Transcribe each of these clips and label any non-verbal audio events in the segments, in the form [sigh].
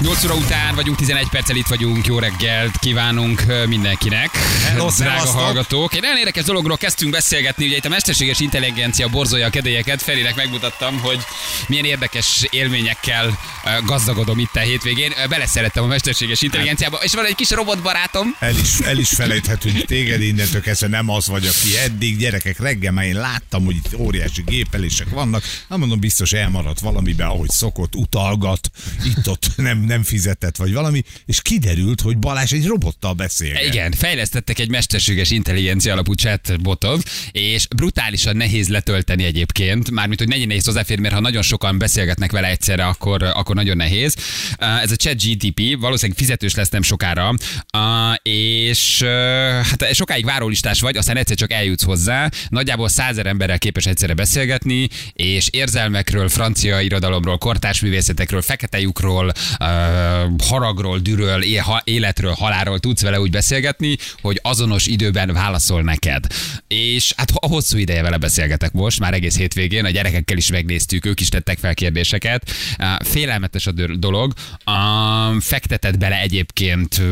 8 óra után vagyunk, 11 perccel itt vagyunk, jó reggelt kívánunk mindenkinek. Hello, Drága szevasztok. hallgatók. Egy nagyon érdekes dologról kezdtünk beszélgetni, ugye itt a mesterséges intelligencia borzolja a kedélyeket. Ferinek megmutattam, hogy milyen érdekes élményekkel gazdagodom itt a hétvégén. Ö, Beleszerettem a mesterséges intelligenciába, és van egy kis robotbarátom, El is, el is felejthetünk téged innentől kezdve nem az vagy, aki eddig. Gyerekek, reggel már én láttam, hogy itt óriási gépelések vannak. Nem mondom, biztos elmaradt valamiben, ahogy szokott, utalgat, itt-ott nem, nem fizetett, vagy valami, és kiderült, hogy Balázs egy robottal beszél. Igen, fejlesztettek egy mesterséges intelligencia alapú chatbotot, és brutálisan nehéz letölteni egyébként, mármint, hogy nagyon nehéz hozzáférni, mert ha nagyon sokan beszélgetnek vele egyszerre, akkor, akkor nagyon nehéz. Uh, Ez a chat GTP valószínűleg fizetős lesz nem sokára, uh, és uh, hát sokáig várólistás vagy, aztán egyszer csak eljutsz hozzá, nagyjából százer emberrel képes egyszerre beszélgetni, és érzelmekről, francia irodalomról, kortárs művészetekről, fekete lyukról, haragról, dűről, életről, halálról tudsz vele úgy beszélgetni, hogy azonos időben válaszol neked. És hát a hosszú ideje vele beszélgetek most, már egész hétvégén, a gyerekekkel is megnéztük, ők is tettek fel kérdéseket. Félelmetes a dolog. Fektetett bele egyébként,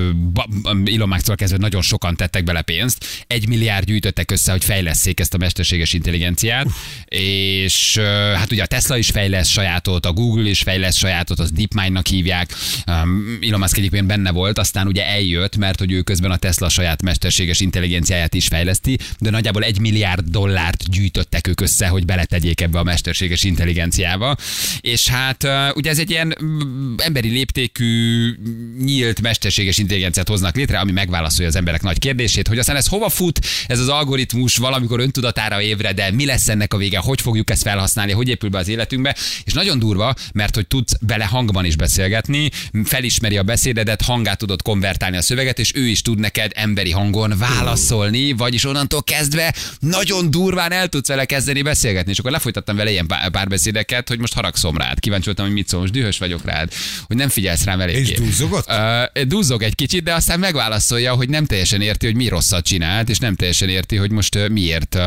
Elon kezdve nagyon sokan tettek bele pénzt. Egy milliárd gyűjtöttek össze, hogy fejleszék ezt a mesterséges intelligenciát, és hát ugye a Tesla is fejlesz sajátot, a Google is fejlesz sajátot, az DeepMind-nak hívják. Um, Elon Musk egyébként benne volt, aztán ugye eljött, mert hogy ő közben a Tesla saját mesterséges intelligenciáját is fejleszti, de nagyjából egy milliárd dollárt gyűjtöttek ők össze, hogy beletegyék ebbe a mesterséges intelligenciába. És hát uh, ugye ez egy ilyen mm, emberi léptékű, nyílt mesterséges intelligenciát hoznak létre, ami megválaszolja az emberek nagy kérdését, hogy aztán ez hova fut, ez az algoritmus valamikor öntudatára évre, de mi lesz ennek a vége, hogy fogjuk ezt felhasználni, hogy épül be az életünkbe, és nagyon durva, mert hogy tudsz vele hangban is beszélgetni, felismeri a beszédedet, hangát tudod konvertálni a szöveget, és ő is tud neked emberi hangon válaszolni, vagyis onnantól kezdve nagyon durván el tudsz vele kezdeni beszélgetni. És akkor lefolytattam vele ilyen pá- párbeszédeket, hogy most haragszom rád. Kíváncsi voltam, hogy mit szól, most dühös vagyok rád, hogy nem figyelsz rám eléggé. És duzzogott? Uh, duzzog egy kicsit, de aztán megválaszolja, hogy nem teljesen érti, hogy mi rosszat csinált, és nem teljesen érti, hogy most uh, miért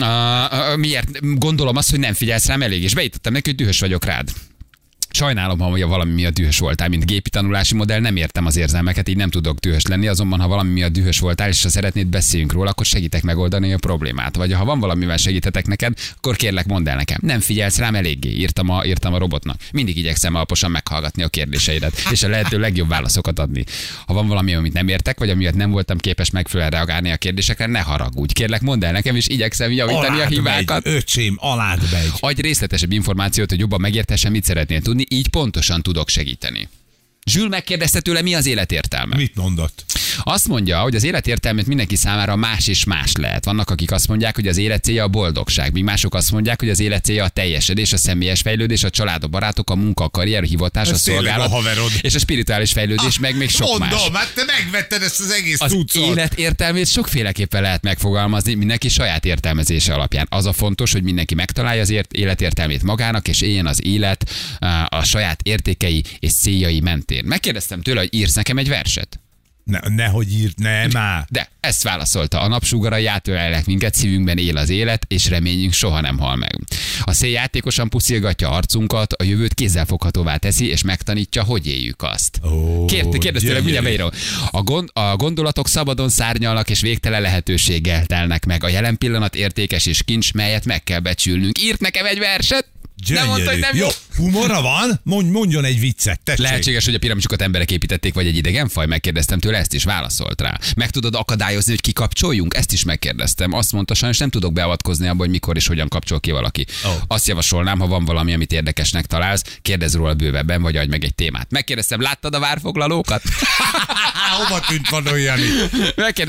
Uh, uh, miért gondolom azt, hogy nem figyelsz rám elég, és beítettem neki, hogy dühös vagyok rád. Sajnálom, ha valami miatt dühös voltál, mint gépi tanulási modell, nem értem az érzelmeket, így nem tudok dühös lenni, azonban ha valami miatt dühös voltál, és ha szeretnéd beszéljünk róla, akkor segítek megoldani a problémát. Vagy ha van valamivel segíthetek neked, akkor kérlek mondd el nekem. Nem figyelsz rám eléggé, írtam a, írtam a robotnak. Mindig igyekszem alaposan meghallgatni a kérdéseidet, és a lehető legjobb válaszokat adni. Ha van valami, amit nem értek, vagy amiatt nem voltam képes megfelelően reagálni a kérdésekre, ne haragudj. Kérlek, mondd el nekem, és igyekszem javítani a Alád hibákat. megy, öcsém, alád megy. Adj részletesebb információt, hogy jobban megértessem, mit szeretnél tudni, így pontosan tudok segíteni. Zsül megkérdezte tőle, mi az életértelme. Mit mondott? Azt mondja, hogy az életértelmet mindenki számára más és más lehet. Vannak, akik azt mondják, hogy az élet célja a boldogság, míg mások azt mondják, hogy az élet célja a teljesedés, a személyes fejlődés, a család, a barátok, a munka, a karrier, a hivatás, Ez a szolgálat, a haverod. és a spirituális fejlődés, meg még sok más. Mondom, hát te megvetted ezt az egész Az cuccot. élet értelmét sokféleképpen lehet megfogalmazni, mindenki saját értelmezése alapján. Az a fontos, hogy mindenki megtalálja az ért, életértelmét magának, és éljen az élet á, a saját értékei és céljai mentén. Megkérdeztem tőle, hogy írsz nekem egy verset. Ne, nehogy írt, ne már. De ezt válaszolta. A napsugarai átölelnek minket, szívünkben él az élet, és reményünk soha nem hal meg. A szél játékosan puszilgatja arcunkat, a jövőt kézzelfoghatóvá teszi, és megtanítja, hogy éljük azt. Ó, Kérd, kérdezte tőle, mindjárt gyönyörű. beírom. A, gond, a gondolatok szabadon szárnyalnak, és végtelen lehetőséggel telnek meg. A jelen pillanat értékes és kincs, melyet meg kell becsülnünk. Írt nekem egy verset, nem mondta, hogy nem jó. Humora van? Mondj, mondjon egy viccet, tessék. Lehetséges, hogy a piramisokat emberek építették, vagy egy idegen faj? Megkérdeztem tőle, ezt is válaszolt rá. Meg tudod akadályozni, hogy kikapcsoljunk? Ezt is megkérdeztem. Azt mondta, sajnos nem tudok beavatkozni abba, hogy mikor és hogyan kapcsol ki valaki. Ó. Azt javasolnám, ha van valami, amit érdekesnek találsz, kérdezz róla bővebben, vagy adj meg egy témát. Megkérdeztem, láttad a várfoglalókat? [laughs] Hova tűnt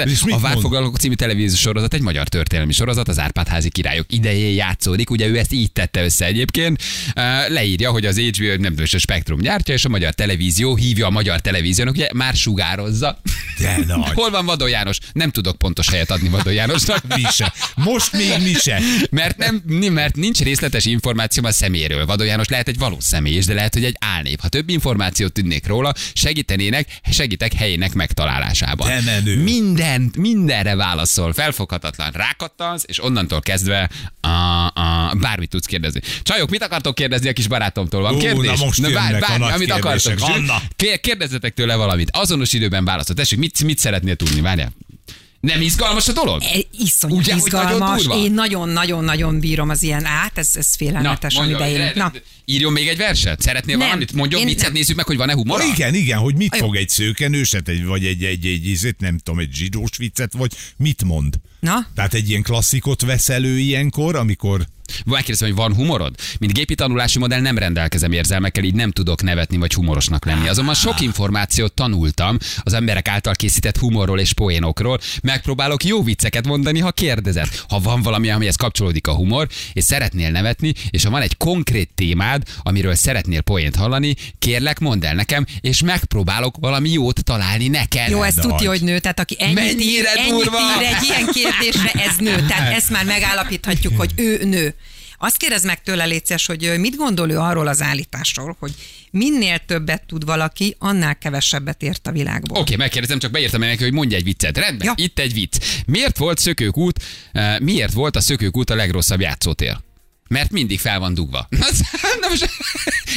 És mit a? Várfoglalók című televíziós sorozat egy magyar történelmi sorozat, az Árpádházi királyok idején játszódik, ugye ő ezt így tette össze egyébként. Uh, leírja, hogy az HBO nem tudom, és a Spektrum gyártja, és a magyar televízió hívja a magyar televíziónak, ugye már sugározza. De [laughs] nagy. Hol van Vadó János? Nem tudok pontos helyet adni Vadó Jánosnak. [laughs] Mi se. Most még mi se. Mert, nem, mert nincs részletes információm a személyről. Vadó János lehet egy valós személy is, de lehet, hogy egy álnév. Ha több információt tudnék róla, segítenének, segítek helyének megtalálásában. De menő. Minden, mindenre válaszol. Felfoghatatlan. Rákattansz, és onnantól kezdve a, a, bármit tudsz kérdezni. Csajok, mit akartok kérdezni a kis barátomtól? Van Ú, kérdés? na most jönnek a nagy amit akartok. Anna. Kérdezzetek tőle valamit. Azonos időben válaszol. Tessék, mit, mit szeretnél tudni? Várjál. Nem izgalmas a dolog? E, Iszonyú Ugye, nagyon izgalmas. durva? Én nagyon-nagyon-nagyon bírom az ilyen át, ez, ez félelmetes, mondja, amiben élünk. Na, Írjon még egy verset? Szeretnél Nem, valamit? Mondjon én viccet, nem. nézzük meg, hogy van-e humor. Igen, igen, hogy mit fog egy szőkenőset, egy, vagy egy, egy, egy, egy, nem tudom, egy zsidós viccet, vagy mit mond? na, Tehát egy ilyen klasszikot vesz elő ilyenkor, amikor Megkérdezem, hogy van humorod? Mint gépi tanulási modell nem rendelkezem érzelmekkel, így nem tudok nevetni vagy humorosnak lenni. Azonban sok információt tanultam az emberek által készített humorról és poénokról. Megpróbálok jó vicceket mondani, ha kérdezed. Ha van valami, amihez kapcsolódik a humor, és szeretnél nevetni, és ha van egy konkrét témád, amiről szeretnél poént hallani, kérlek, mondd el nekem, és megpróbálok valami jót találni neked. jó, ez tudja, hogy nő, tehát aki ennyit, Mennyire ír, ennyit ír egy ilyen kérdésre, ez nő. Tehát ezt már megállapíthatjuk, hogy ő nő. Azt kérdez meg tőle, Léces, hogy mit gondol ő arról az állításról, hogy minél többet tud valaki, annál kevesebbet ért a világból. Oké, megkérdezem, csak beírtam neki, hogy mondj egy viccet. Rendben, Ja. itt egy vicc. Miért volt szökőkút, eh, miért volt a szökőkút a legrosszabb játszótér? Mert mindig fel van dugva. [laughs] Na most,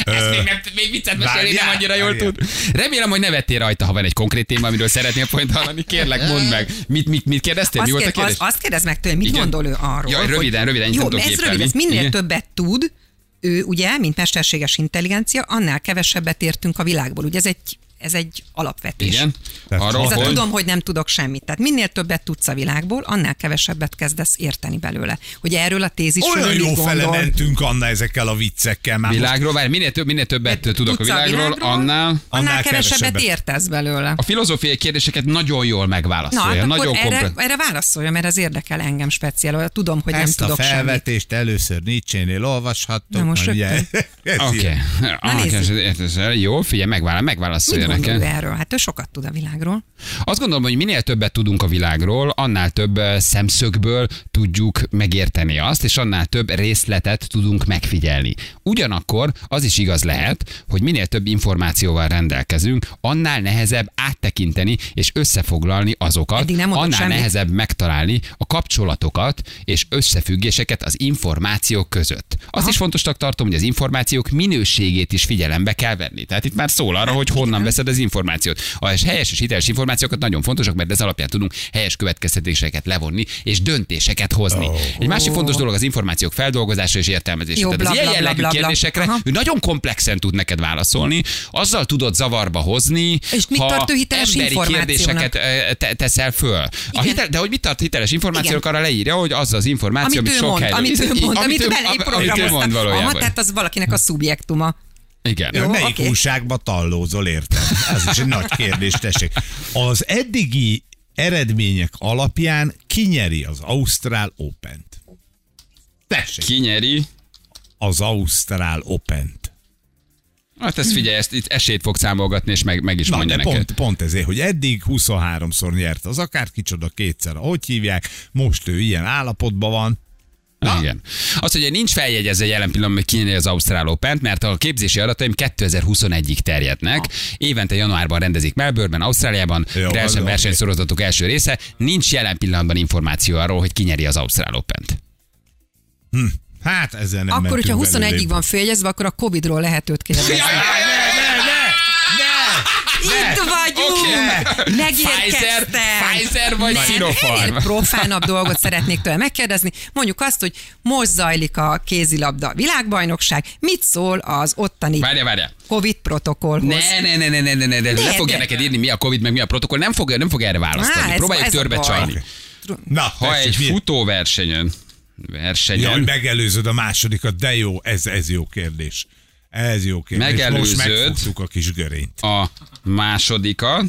ezt még, nem, még viccet mesélni, nem annyira jól tud. Remélem, hogy nevettél rajta, ha van egy konkrét téma, amiről szeretnél hallani. Kérlek, mondd meg. Mit, mit, mit kérdeztél? Mi Azt, volt a kér, kérdés? azt, azt kérdez meg tőle, mit Igen. gondol ő arról? Jaj, röviden, hogy, röviden, Jó, ez rövid, ez minél Igen. többet tud, ő ugye, mint mesterséges intelligencia, annál kevesebbet értünk a világból. Ugye ez egy, ez egy alapvetés. Igen. Tehát Arról, Ez a hogy... tudom, hogy nem tudok semmit. Tehát minél többet tudsz a világból, annál kevesebbet kezdesz érteni belőle. Hogy erről a tézisről olyan jó fele gondol. mentünk Anna ezekkel a viccekkel. Már Világról, várj, minél, több, minél többet tudok a világról, annál... annál, annál kevesebbet, kevesebbet. értesz belőle. A filozófiai kérdéseket nagyon jól Na, megválaszolja. hát nagyon akkor erre, komplet. erre válaszolja, mert az érdekel engem speciál. Tudom, hogy ezt nem a tudok semmit. felvetést először Nietzsénél olvashattok. Na, most [laughs] ez Oké. Okay. Jó, figyelj, megválaszolja nekem. erről? Hát ő sokat tud a világról. Azt gondolom, hogy minél többet tudunk a világról, annál több szemszögből tudjuk megérteni azt, és annál több részletet tudunk megfigyelni. Ugyanakkor az is igaz lehet, hogy minél több információval rendelkezünk, annál nehezebb áttekinteni és összefoglalni azokat, Eddig nem annál semmit. nehezebb megtalálni a kapcsolatokat és összefüggéseket az információk között. Azt Aha. is fontosnak tartom, hogy az információk minőségét is figyelembe kell venni. Tehát itt már szól arra, hogy honnan veszed az információt. A helyes és hiteles információkat nagyon fontosak, mert ez alapján tudunk helyes következtetéseket levonni és döntéseket hozni. Oh. Egy másik fontos dolog az információk feldolgozása és értelmezése. Jó, Tehát az bla, ilyen bla, jellegű kérdésekre Aha. ő nagyon komplexen tud neked válaszolni, azzal tudod zavarba hozni, És mit ha tart ő hiteles emberi kérdéseket te- teszel föl. A hitel, de hogy mit tart hiteles információk, arra leírja, hogy az az információ, Amit amit, sok mond, helyről. amit ő mond, amit ő- amit ő mond valójában. Aha, tehát az valakinek a szubjektuma. Igen. Jó, Melyik oké. újságba tallózol, érted? Ez is egy nagy kérdés, tessék. Az eddigi eredmények alapján kinyeri az Ausztrál Open-t? Tessék, Ki nyeri? az Ausztrál Open-t. Hát ezt figyelj, ezt itt esélyt fog számolgatni, és meg, meg is Na, mondja de neked. pont, pont ezért, hogy eddig 23-szor nyert az akár kicsoda, kétszer, ahogy hívják, most ő ilyen állapotban van. Na? Igen. Az, hogy nincs feljegyezve jelen pillanatban, hogy kinyeri az Ausztrál open mert a képzési adataim 2021-ig terjednek. Évente januárban rendezik Melbourneben, Ausztráliában, Grelsen versenysorozatok első része. Nincs jelen pillanatban információ arról, hogy kinyeri az Ausztrál open Hát ezzel nem Akkor, hogyha mentünk 21-ig belőle. van féljegyezve, akkor a Covid-ról lehet őt kérdezni. Ne, ne, ne, ne, Itt vagyunk! Pfizer, Megérkeztem! Pfizer vagy Nem, Sinopharm? ennél profánabb dolgot szeretnék tőle megkérdezni. Mondjuk azt, hogy most zajlik a kézilabda világbajnokság. Mit szól az ottani Várja, várja. Covid protokollhoz? Ne, ne, ne, ne, ne, ne, ne, ne. Le fogja de. neked írni, mi a Covid, meg mi a protokoll. Nem fog, nem fog erre választani. Á, Próbáljuk törbe csalni. Na, Ha egy futóversenyen, versenyen, Jaj, megelőzöd a másodikat, de jó, ez, ez jó kérdés. Ez jó kérdés. Megelőzöd. Most megfogtuk a kis görényt. a másodikat,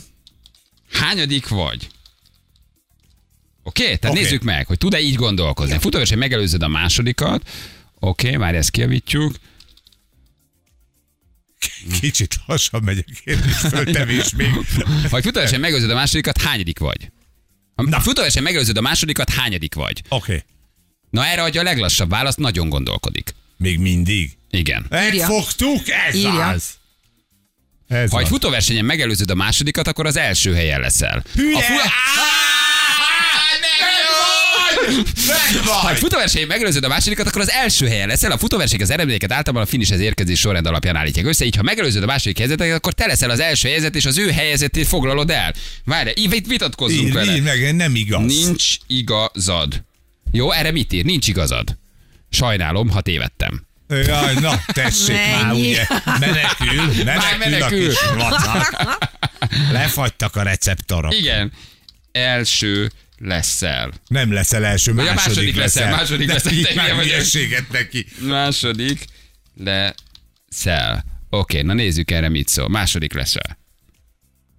hányadik vagy? Oké, okay? tehát Oké. nézzük meg, hogy tud-e így gondolkozni. Futóverseny megelőzöd a másodikat. Oké, okay, már ezt kijavítjuk. Kicsit lassan megy a kérdés föltevés még. [laughs] Ha egy futóverseny megelőzöd a másodikat, hányadik vagy? Ha a futóverseny megelőzöd a másodikat, hányadik vagy? Oké. Okay. Na erre adja a leglassabb választ, nagyon gondolkodik. Még mindig. Igen. Megfogtuk, ez Írja. az. Ez Ha egy az. futóversenyen megelőzöd a másodikat, akkor az első helyen leszel. Hülye! A fu- Ha egy futóversenyen megelőzöd a másodikat, akkor az első helyen leszel. A futóverseny az eredményeket általában a finishez érkezés sorrend alapján állítják össze. Így, ha megelőzöd a második helyzetet, akkor te leszel az első helyzet, és az ő helyzetét foglalod el. Várj, így itt vitatkozzunk Ír, vele. ír meg, nem igaz. Nincs igazad. Jó, erre mit ír? Nincs igazad. Sajnálom, ha tévedtem. Jaj, na, tessék már, Mennyi? ugye. Menekül, menekül, menekül. a. Lefagytak a receptorok. Igen. Első leszel. Nem leszel első, Vagy a második, második leszel, második De leszel, így már hülyeséget neki. Második leszel. Oké, na nézzük erre mit szól. Második leszel.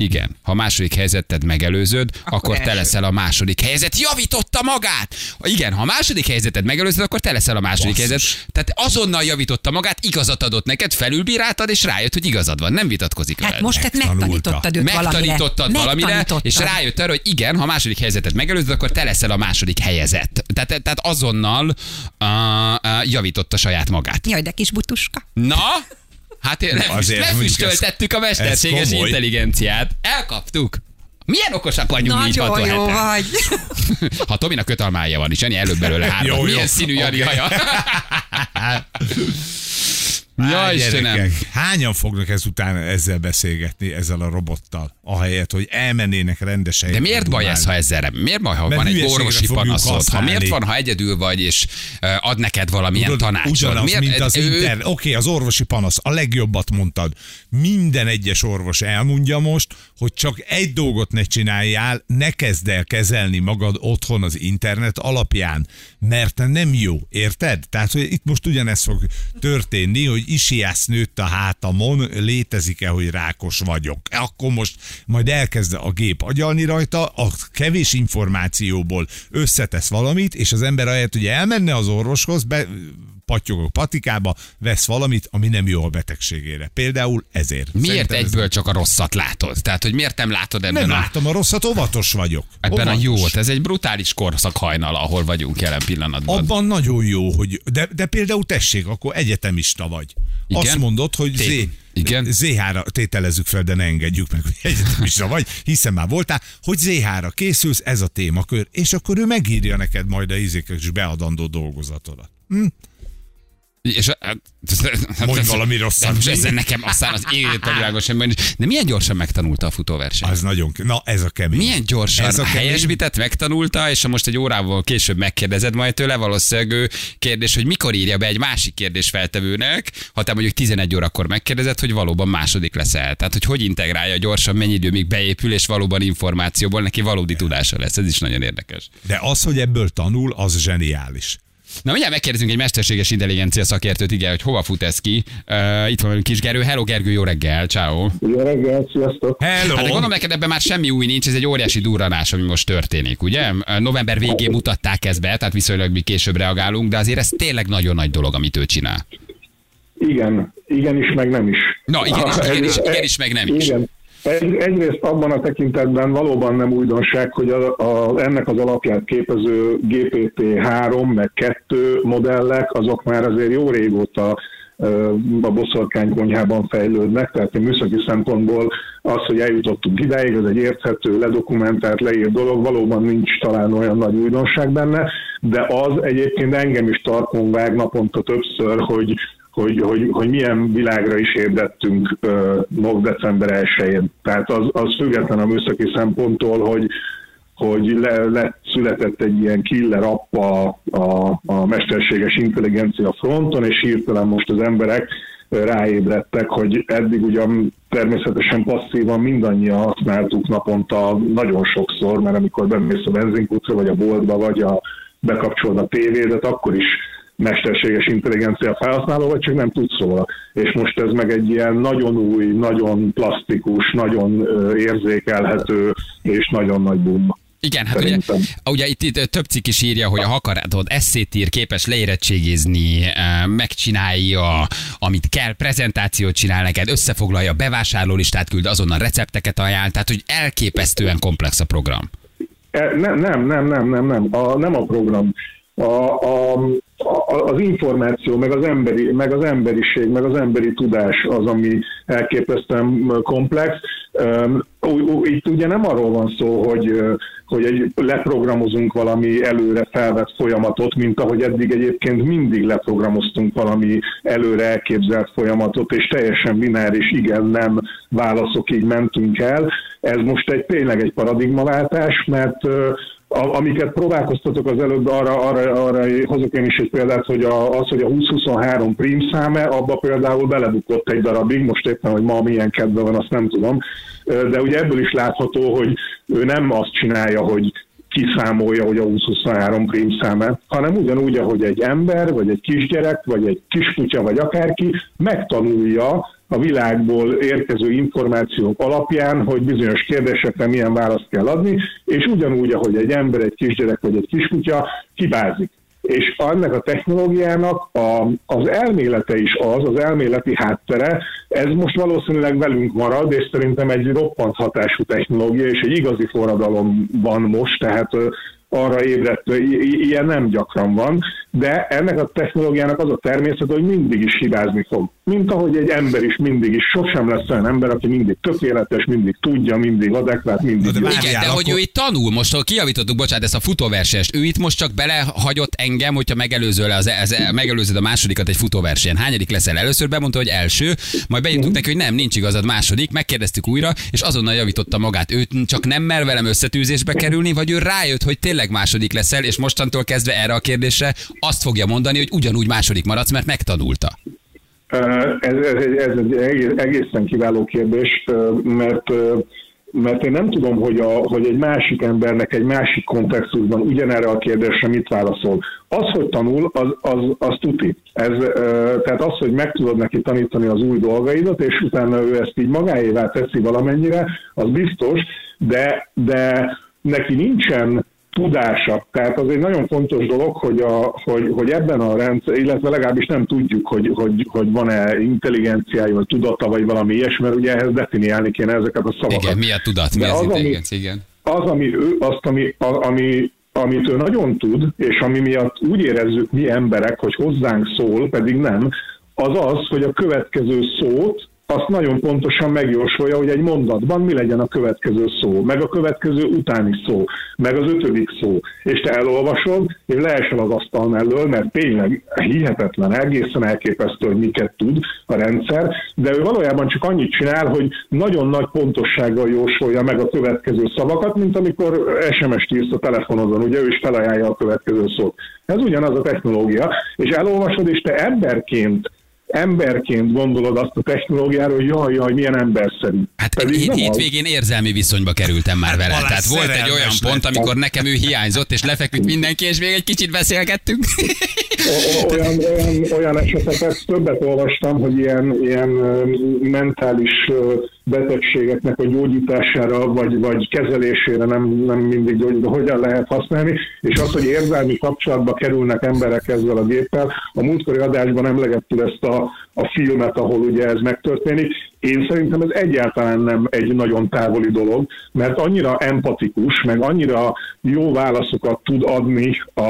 Igen, ha a második helyzeted megelőzöd, akkor, akkor te leszel a második helyzet. Javította magát! Igen, ha a második helyzeted megelőzöd, akkor te leszel a második Basszus. helyzet. Tehát azonnal javította magát, igazat adott neked, felülbíráltad, és rájött, hogy igazad van. Nem vitatkozik Hát veled. most te Megtanulta. megtanítottad őt valamire. Megtanítottad valamire, és rájött arra, hogy igen, ha a második helyzetet megelőzöd, akkor te leszel a második helyezett. Tehát, tehát azonnal uh, uh, javította saját magát. Jaj, de kis butuska. Na, hát én Azért azért lefüstöltettük a mesterséges intelligenciát. Elkaptuk. Milyen okosak vagyunk mi itt Nagyon jó 67-en. vagy. Ha Tominak kötalmája van is, Jani előbb belőle [laughs] három. Jó, jó. Milyen színű Jani haja? [laughs] Ja, Istenem. Hányan fognak ezután ezzel beszélgetni, ezzel a robottal, ahelyett, hogy elmennének rendes De miért baj ez, ha ezzel? Miért baj, ha Mert van egy orvosi panaszod? Ha miért van, ha egyedül vagy, és ad neked valamilyen Tudod, tanácsot? Ugyanaz, miért, mint az ő- inter... Oké, az orvosi panasz, a legjobbat mondtad. Minden egyes orvos elmondja most, hogy csak egy dolgot ne csináljál, ne kezd el kezelni magad otthon az internet alapján, mert nem jó, érted? Tehát, hogy itt most ugyanezt fog történni, hogy isiász nőtt a hátamon, létezik-e, hogy rákos vagyok. Akkor most majd elkezd a gép agyalni rajta, a kevés információból összetesz valamit, és az ember ahelyett, hogy elmenne az orvoshoz, be, pattyog a patikába, vesz valamit, ami nem jó a betegségére. Például ezért. Miért Szerintem ez- egyből csak a rosszat látod? Tehát, hogy miért nem látod ebben Nem a... látom a rosszat, óvatos vagyok. Ebben a Óvatos. jót, ez egy brutális korszak hajnal, ahol vagyunk jelen pillanatban. Abban nagyon jó, hogy de, de például tessék, akkor egyetemista vagy. Igen? Azt mondod, hogy Z, Té- igen. Z-ra tételezzük fel, de ne engedjük meg, hogy egyetemista vagy, hiszen már voltál, hogy Z-ra készülsz, ez a témakör, és akkor ő megírja neked majd a izékes beadandó dolgozatodat. És a, Mondj valami rosszat. De most ezzel nekem aztán az élet a világon semmi. nincs. De milyen gyorsan megtanulta a futóversenyt? Az nagyon, na ez a kemény. Milyen gyorsan Ez a kemény. helyesbített, megtanulta, és ha most egy órával később megkérdezed majd tőle, valószínűleg ő kérdés, hogy mikor írja be egy másik kérdés feltevőnek, ha te mondjuk 11 órakor megkérdezed, hogy valóban második leszel. Tehát, hogy hogy integrálja gyorsan, mennyi idő még beépül, és valóban információból neki valódi tudása lesz. Ez is nagyon érdekes. De az, hogy ebből tanul, az zseniális. Na mindjárt megkérdezünk egy mesterséges intelligencia szakértőt, igen, hogy hova fut ez ki. Uh, itt van velünk Kis Gerő. Hello Gergő, jó reggel, ciao. Jó reggelt, sziasztok! Hello! Hát de gondolom neked ebben már semmi új nincs, ez egy óriási durranás, ami most történik, ugye? November végén mutatták ezt be, tehát viszonylag mi később reagálunk, de azért ez tényleg nagyon nagy dolog, amit ő csinál. Igen, igen is, meg nem is. Na, igen is, igen is, igen is, meg nem is. Igen. Egy, egyrészt abban a tekintetben valóban nem újdonság, hogy a, a, ennek az alapját képező GPT-3 meg 2 modellek, azok már azért jó régóta a boszorkánykonyhában fejlődnek, tehát a műszaki szempontból az, hogy eljutottunk idáig, ez egy érthető, ledokumentált, leírt dolog, valóban nincs talán olyan nagy újdonság benne, de az egyébként engem is tarkon vág naponta többször, hogy hogy, hogy, hogy milyen világra is érdettünk uh, december 1-én. Tehát az, az független a műszaki szemponttól, hogy, hogy le, le született egy ilyen killer app a, a, mesterséges intelligencia fronton, és hirtelen most az emberek ráébredtek, hogy eddig ugyan természetesen passzívan mindannyian használtuk naponta nagyon sokszor, mert amikor bemész a benzinkútra, vagy a boltba, vagy a bekapcsolod a tévédet, akkor is mesterséges intelligencia felhasználó, vagy csak nem tudsz róla. És most ez meg egy ilyen nagyon új, nagyon plastikus, nagyon érzékelhető és nagyon nagy boom. Igen, hát ugye, Szerintem. ugye itt, itt több cikk is írja, hogy a hakaratod eszét ír, képes leérettségizni, megcsinálja, amit kell, prezentációt csinál neked, összefoglalja, bevásárlólistát küld, azonnal recepteket ajánl, tehát hogy elképesztően komplex a program. E, Nem, nem, nem, nem, nem, nem, a, nem a program. A, a, az információ, meg az, emberi, meg az emberiség, meg az emberi tudás az, ami elképesztően komplex. Itt ugye nem arról van szó, hogy, hogy egy, leprogramozunk valami előre felvett folyamatot, mint ahogy eddig egyébként mindig leprogramoztunk valami előre elképzelt folyamatot, és teljesen bináris igen-nem válaszok így mentünk el. Ez most egy tényleg egy paradigmaváltás, mert a, amiket próbálkoztatok az előbb, arra, arra, arra hozok én is egy példát, hogy a, az, hogy a 2023 prim száme, abba például belebukott egy darabig, most éppen, hogy ma milyen kedve van, azt nem tudom, de ugye ebből is látható, hogy ő nem azt csinálja, hogy kiszámolja, hogy a 2023 prim száma, hanem ugyanúgy, ahogy egy ember, vagy egy kisgyerek, vagy egy kiskutya, vagy akárki megtanulja a világból érkező információk alapján, hogy bizonyos kérdésekre milyen választ kell adni, és ugyanúgy, ahogy egy ember, egy kisgyerek vagy egy kiskutya kibázik. És ennek a technológiának a, az elmélete is az, az elméleti háttere, ez most valószínűleg velünk marad, és szerintem egy roppant hatású technológia, és egy igazi forradalom van most, tehát arra ébredt, ilyen nem gyakran van, de ennek a technológiának az a természet, hogy mindig is hibázni fog. Mint ahogy egy ember is mindig is, sosem lesz olyan ember, aki mindig tökéletes, mindig tudja, mindig adekvát, mindig de várjál, Igen, de hogy ő itt tanul, most ahol kijavítottuk, bocsánat, ezt a futóversest, ő itt most csak belehagyott engem, hogyha megelőzöl az, az, megelőzöd a másodikat egy futóversenyen. Hányadik leszel? Először bemondta, hogy első, majd beírtuk neki, hogy nem, nincs igazad második, megkérdeztük újra, és azonnal javította magát. Őt csak nem mer velem összetűzésbe kerülni, vagy ő rájött, hogy tényleg második leszel, és mostantól kezdve erre a kérdésre azt fogja mondani, hogy ugyanúgy második maradsz, mert megtanulta. Ez, ez, ez egy egész- egészen kiváló kérdés, mert mert én nem tudom, hogy, a, hogy egy másik embernek egy másik kontextusban ugyanerre a kérdésre mit válaszol. Az, hogy tanul, az, az, az tuti. Ez, tehát az, hogy meg tudod neki tanítani az új dolgaidat, és utána ő ezt így magáévá teszi valamennyire, az biztos, de, de neki nincsen tudása. Tehát az egy nagyon fontos dolog, hogy, a, hogy, hogy ebben a rendszer, illetve legalábbis nem tudjuk, hogy, hogy, hogy van-e intelligenciája, vagy tudata, vagy valami ilyesmi, mert ugye ehhez definiálni kéne ezeket a szavakat. Igen, mi a tudat, mi De az az, ami- intelligencia, igen. az, ami ő, azt, ami, a, ami, amit ő nagyon tud, és ami miatt úgy érezzük mi emberek, hogy hozzánk szól, pedig nem, az az, hogy a következő szót azt nagyon pontosan megjósolja, hogy egy mondatban mi legyen a következő szó, meg a következő utáni szó, meg az ötödik szó. És te elolvasod, és leesel az asztal mellől, mert tényleg hihetetlen, egészen elképesztő, hogy miket tud a rendszer, de ő valójában csak annyit csinál, hogy nagyon nagy pontossággal jósolja meg a következő szavakat, mint amikor SMS-t írsz a telefonodon, ugye ő is felajánlja a következő szót. Ez ugyanaz a technológia, és elolvasod, és te emberként emberként gondolod azt a technológiáról, hogy jaj, jaj, milyen emberszerű. Hát Pedig hét, hétvégén érzelmi viszonyba kerültem már vele. Balázs Tehát volt egy olyan lett. pont, amikor nekem ő hiányzott, és lefeküdt mindenki, és még egy kicsit beszélgettünk. O- olyan, olyan, olyan eseteket többet olvastam, hogy ilyen, ilyen mentális betegségeknek a gyógyítására vagy, vagy kezelésére nem, nem mindig gyógyít, de hogyan lehet használni, és az, hogy érzelmi kapcsolatba kerülnek emberek ezzel a géppel. A múltkori adásban emlegettük ezt a, a filmet, ahol ugye ez megtörténik. Én szerintem ez egyáltalán nem egy nagyon távoli dolog, mert annyira empatikus, meg annyira jó válaszokat tud adni a,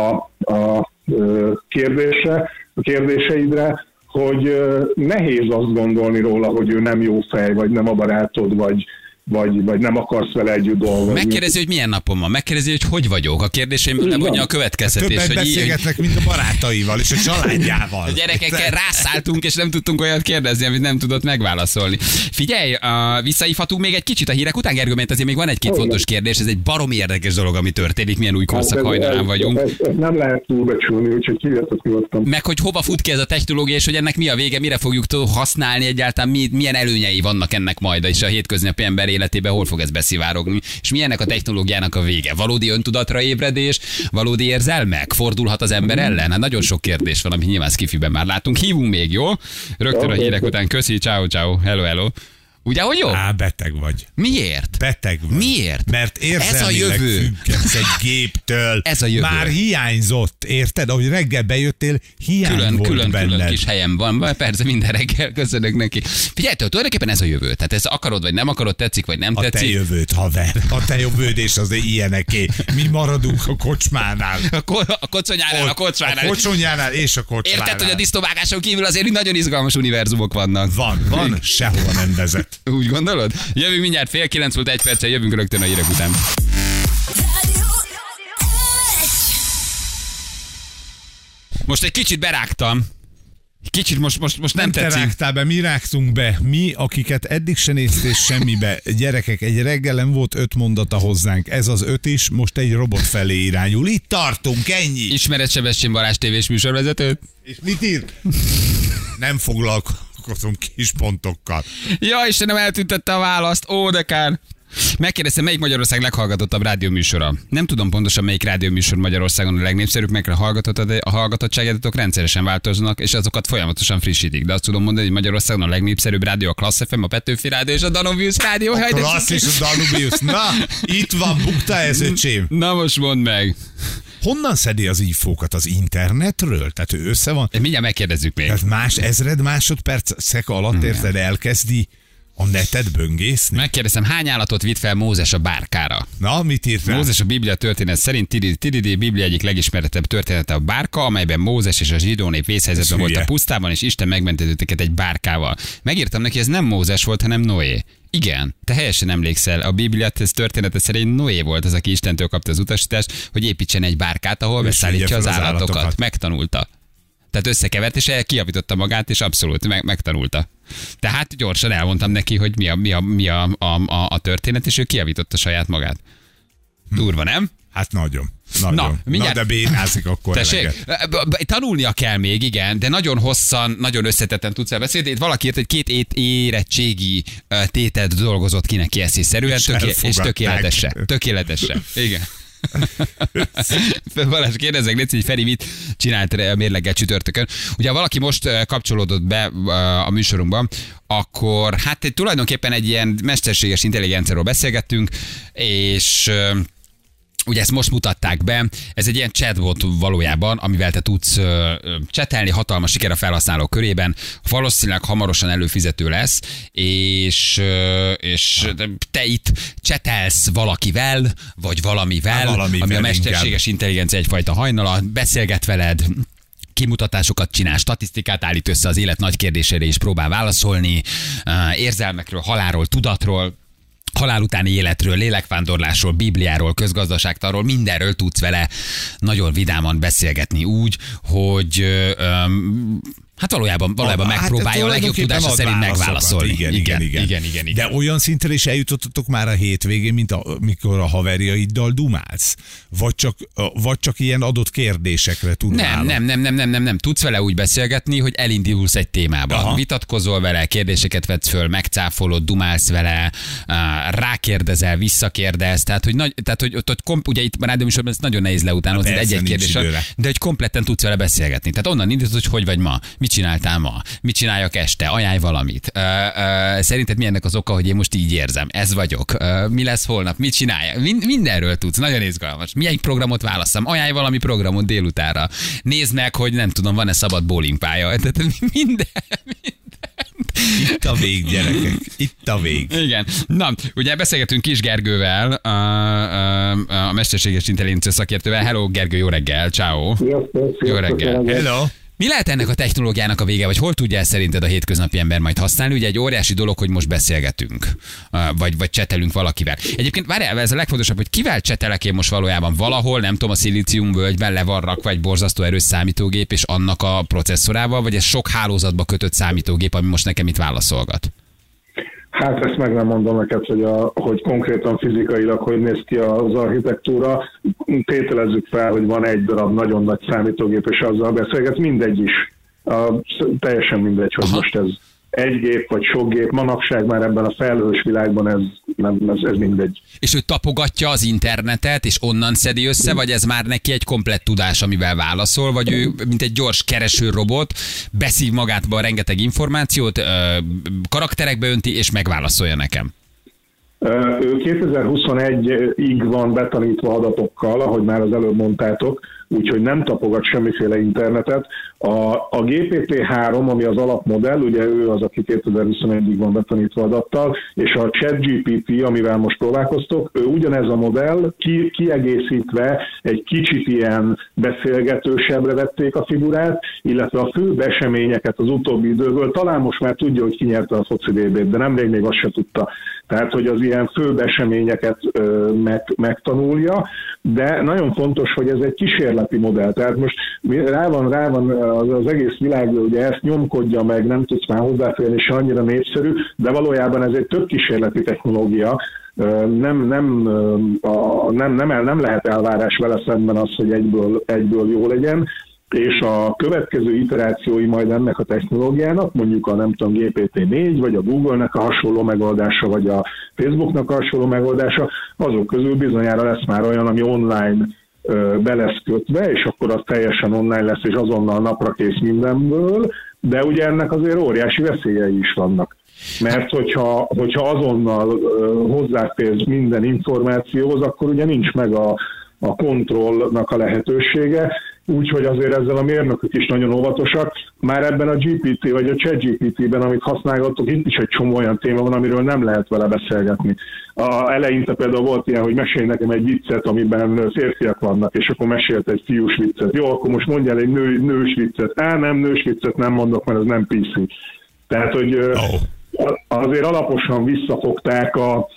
a ö, kérdésre, a kérdéseidre, hogy nehéz azt gondolni róla, hogy ő nem jó fej, vagy nem a barátod, vagy, vagy, vagy nem akarsz vele együtt dolgozni. Megkérdezi, hogy milyen napom van, megkérdezi, hogy hogy vagyok. A kérdéseim levonja a következtetés, Többet hogy így, beszélgetnek, mint a barátaival és a családjával. a gyerekekkel rászálltunk, és nem tudtunk olyat kérdezni, amit nem tudott megválaszolni. Figyelj, uh, visszaívhatunk még egy kicsit a hírek után, Gergő, mert azért még van egy-két Igen. fontos kérdés. Ez egy baromi érdekes dolog, ami történik, milyen új korszak Hát ez- hajnalán ez- vagyunk. Ezt, ezt nem lehet túlbecsülni, úgyhogy hívjatok nyugodtan. Meg hogy hova fut ki ez a technológia, és hogy ennek mi a vége, mire fogjuk használni egyáltalán, mi, milyen előnyei vannak ennek majd, és a hétköznapi ember életében hol fog ez beszivárogni, és mi ennek a technológiának a vége. Valódi öntudatra ébredés, valódi érzelmek, fordulhat az ember ellen? Hát nagyon sok kérdés van, amit nyilván skifiben már látunk. Hívunk még, jó? Rögtön a hírek után. Köszi, ciao, ciao, hello, hello. Ugye, hogy jó? Á, beteg vagy. Miért? Beteg vagy. Miért? Mert érzelmileg Ez a jövő. egy géptől. [laughs] Ez a jövő. Már hiányzott, érted? Ahogy reggel bejöttél, hiány külön, volt külön, benned. külön kis helyem van, persze minden reggel köszönök neki. Figyelj, tulajdonképpen ez a jövő. Tehát ez akarod, vagy nem akarod, tetszik, vagy nem A te tetszik. jövőd, haver. A te jövőd és az ilyeneké. Mi maradunk a kocsmánál. A, ko- a koconyánál, a kocsmánál. A kocsonyánál és a kocsmánál. Érted, hogy a disznóvágáson kívül azért nagyon izgalmas univerzumok vannak. Van, van, sehova nem vezet. Úgy gondolod? Jövünk mindjárt fél kilenc volt egy perccel, jövünk rögtön a hírek után. Most egy kicsit berágtam. Kicsit most, most, most nem, Nem te tetszik. rágtál be, mi rágtunk be. Mi, akiket eddig se néztél semmibe. Gyerekek, egy reggelen volt öt mondata hozzánk. Ez az öt is most egy robot felé irányul. Itt tartunk, ennyi. Ismered Sebestyén Balázs tévés műsorvezetőt? És mit ír? Nem foglalkozom kis pontokkal. Ja, Istenem, eltüntette a választ. Ó, de kár. Megkérdeztem, melyik Magyarország leghallgatottabb rádióműsora. Nem tudom pontosan, melyik rádióműsor Magyarországon a legnépszerűbb, meg a, hallgatott- a hallgatottságadatok rendszeresen változnak, és azokat folyamatosan frissítik. De azt tudom mondani, hogy Magyarországon a legnépszerűbb rádió a Klassz FM, a Petőfi Rádió és a Danubius Rádió. De- Klassz és a Danubius. Na, itt van, bukta ez, öcsém. Na most mondd meg. Honnan szedi az infókat az internetről? Tehát ő össze van. Mindjárt megkérdezzük még. Tehát más ezred másodpercek alatt érted elkezdi a netet böngészni? Megkérdeztem, hány állatot vitt fel Mózes a bárkára? Na, mit írt rá? Mózes a Biblia történet szerint Tididi, Tididi Biblia egyik legismeretebb története a bárka, amelyben Mózes és a zsidó nép vészhelyzetben volt a pusztában, és Isten megmentett őket egy bárkával. Megírtam neki, ez nem Mózes volt, hanem Noé. Igen, te helyesen emlékszel, a Biblia ez története szerint Noé volt az, aki Istentől kapta az utasítást, hogy építsen egy bárkát, ahol beszállítja az az állatokat. állatokat. Megtanulta. Tehát összekevert, és kijavította magát, és abszolút meg, megtanulta. Tehát gyorsan elmondtam neki, hogy mi a, mi a, mi a, a, a, a történet, és ő kijavította saját magát. Durva, nem? Hát nagyon. Nagyon. Na, mindjárt- Na de bénázik akkor Tessék, eleget. Tanulnia kell még, igen, de nagyon hosszan, nagyon összetetten tudsz elbeszélni. Itt valaki írt, hogy két ét érettségi tétet dolgozott ki neki eszészerűen, És töké- és tökéletese. Tökéletese. Igen. Balázs, kérdezzek, Léci, hogy Feri mit csinált a mérleggel csütörtökön. Ugye ha valaki most kapcsolódott be a műsorunkban, akkor hát tulajdonképpen egy ilyen mesterséges intelligenciáról beszélgettünk, és Ugye ezt most mutatták be, ez egy ilyen chatbot valójában, amivel te tudsz csetelni, hatalmas siker a felhasználó körében, valószínűleg hamarosan előfizető lesz, és, és te itt csetelsz valakivel, vagy valamivel, Há, valamivel ami a inkább. mesterséges intelligencia egyfajta hajnala, beszélget veled, kimutatásokat csinál, statisztikát állít össze az élet nagy kérdésére és próbál válaszolni, érzelmekről, halálról, tudatról, halál utáni életről, lélekvándorlásról, Bibliáról, közgazdaságtanról, mindenről tudsz vele nagyon vidáman beszélgetni úgy, hogy öm, hát valójában, valójában Hát, megpróbálja a legjobb tudása szerint megválaszolni. Igen, igen, igen. igen, igen, igen. De olyan szintre is eljutottatok már a hétvégén, mint a, mikor a haverjaiddal dumálsz? Vagy csak, vagy csak ilyen adott kérdésekre tud Nem, nem, nem, nem, nem, nem, nem. Tudsz vele úgy beszélgetni, hogy elindulsz egy témában. Aha. Vitatkozol vele, kérdéseket vetsz föl, megcáfolod, dumálsz vele, rákérdezel, visszakérdez. Tehát, hogy, nagy, tehát, hogy ott, ott komp, ugye itt a rádióműsorban ez nagyon nehéz leutánozni Hát persze, egy-egy időre. de hogy kompletten tudsz vele beszélgetni. Tehát onnan indítod, hogy hogy vagy ma, mit csináltál ma, mit csináljak este, ajánlj valamit. Ö, ö, szerinted mi ennek az oka, hogy én most így érzem? Ez vagyok. Ö, mi lesz holnap? Mit csináljak? Min- mindenről tudsz, nagyon izgalmas. Milyen programot válasszam? Ajánlj valami programot délutára. Nézd meg, hogy nem tudom, van-e szabad bowlingpálya. [laughs] Tehát minden, Itt a vég, gyerekek. Itt a vég. igen. Na, ugye beszélgetünk Kis Gergővel, a, a, a mesterséges intelligencia szakértővel. Hello, Gergő, jó reggel, ciao. Jó reggel. Hello. Mi lehet ennek a technológiának a vége, vagy hol tudja ezt szerinted a hétköznapi ember majd használni? Ugye egy óriási dolog, hogy most beszélgetünk, vagy, vagy csetelünk valakivel. Egyébként várjál, ez a legfontosabb, hogy kivel csetelek én most valójában valahol, nem tudom, a szilícium völgyben le van rakva egy borzasztó erős számítógép, és annak a processzorával, vagy ez sok hálózatba kötött számítógép, ami most nekem itt válaszolgat? Hát ezt meg nem mondom neked, hogy, a, hogy konkrétan fizikailag hogy néz ki az architektúra. Tételezzük fel, hogy van egy darab nagyon nagy számítógép, és azzal beszélget, mindegy is. A, teljesen mindegy, hogy Aha. most ez egy gép vagy sok gép. Manapság már ebben a felhős világban ez nem, ez, ez mindegy. És ő tapogatja az internetet, és onnan szedi össze, vagy ez már neki egy komplett tudás, amivel válaszol, vagy ő, mint egy gyors kereső robot, beszív magátba rengeteg információt, karakterekbe önti, és megválaszolja nekem. Ő 2021-ig van betanítva adatokkal, ahogy már az előbb mondtátok, úgyhogy nem tapogat semmiféle internetet. A, a GPT-3, ami az alapmodell, ugye ő az, aki 2021-ig van betanítva adattal, és a ChatGPT, amivel most próbálkoztok, ő ugyanez a modell, ki, kiegészítve egy kicsit ilyen beszélgetősebbre vették a figurát, illetve a fő eseményeket az utóbbi időből, talán most már tudja, hogy ki nyerte a foci de nemrég még azt se tudta. Tehát, hogy az ilyen fő eseményeket ö, meg, megtanulja, de nagyon fontos, hogy ez egy kísérleti modell. Tehát most rá van, rá van az, az egész világ, ugye ezt nyomkodja meg, nem tudsz már hozzáférni, és annyira népszerű, de valójában ez egy több kísérleti technológia, nem, nem, a, nem, nem, nem lehet elvárás vele szemben az, hogy egyből, egyből jó legyen, és a következő iterációi majd ennek a technológiának, mondjuk a nem tudom GPT-4, vagy a Google-nek a hasonló megoldása, vagy a Facebook-nak a hasonló megoldása, azok közül bizonyára lesz már olyan, ami online be lesz kötve, és akkor az teljesen online lesz, és azonnal napra kész mindenből, de ugye ennek azért óriási veszélyei is vannak. Mert hogyha, hogyha azonnal hozzáférsz minden információhoz, akkor ugye nincs meg a, a kontrollnak a lehetősége, úgyhogy azért ezzel a mérnökök is nagyon óvatosak. Már ebben a GPT vagy a chat GPT-ben, amit használgatok, itt is egy csomó olyan téma van, amiről nem lehet vele beszélgetni. A eleinte például volt ilyen, hogy mesélj nekem egy viccet, amiben férfiak vannak, és akkor mesélt egy fiús viccet. Jó, akkor most mondjál egy nő, nős viccet. Á, nem, nős viccet nem mondok, mert ez nem PC. Tehát, hogy oh. azért alaposan visszafogták a,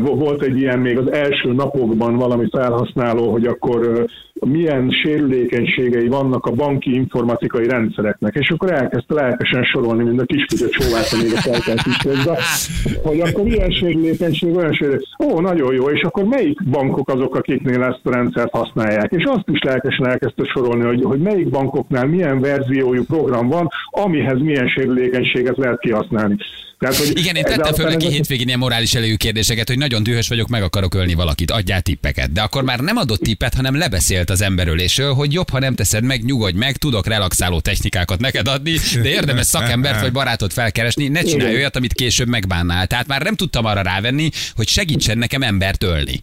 volt egy ilyen még az első napokban valami felhasználó, hogy akkor milyen sérülékenységei vannak a banki informatikai rendszereknek, és akkor elkezdte lelkesen sorolni, mint a kiskutya csóvát, még a felkelt is hozzá, hogy akkor milyen sérülékenység, olyan sérülékenység. Ó, nagyon jó, és akkor melyik bankok azok, akiknél ezt a rendszert használják? És azt is lelkesen elkezdte sorolni, hogy, hogy melyik bankoknál milyen verziójú program van, amihez milyen sérülékenységet lehet kihasználni. Tehát, hogy Igen, én tettem föl neki hétvégén ilyen morális elejű kérdéseket, hogy nagyon dühös vagyok, meg akarok ölni valakit, adjál tippeket. De akkor már nem adott tippet, hanem lebeszélt az emberölésről, hogy jobb, ha nem teszed meg, nyugodj meg, tudok relaxáló technikákat neked adni, de érdemes szakembert vagy barátot felkeresni, ne csinálj olyat, amit később megbánnál. Tehát már nem tudtam arra rávenni, hogy segítsen nekem embert ölni.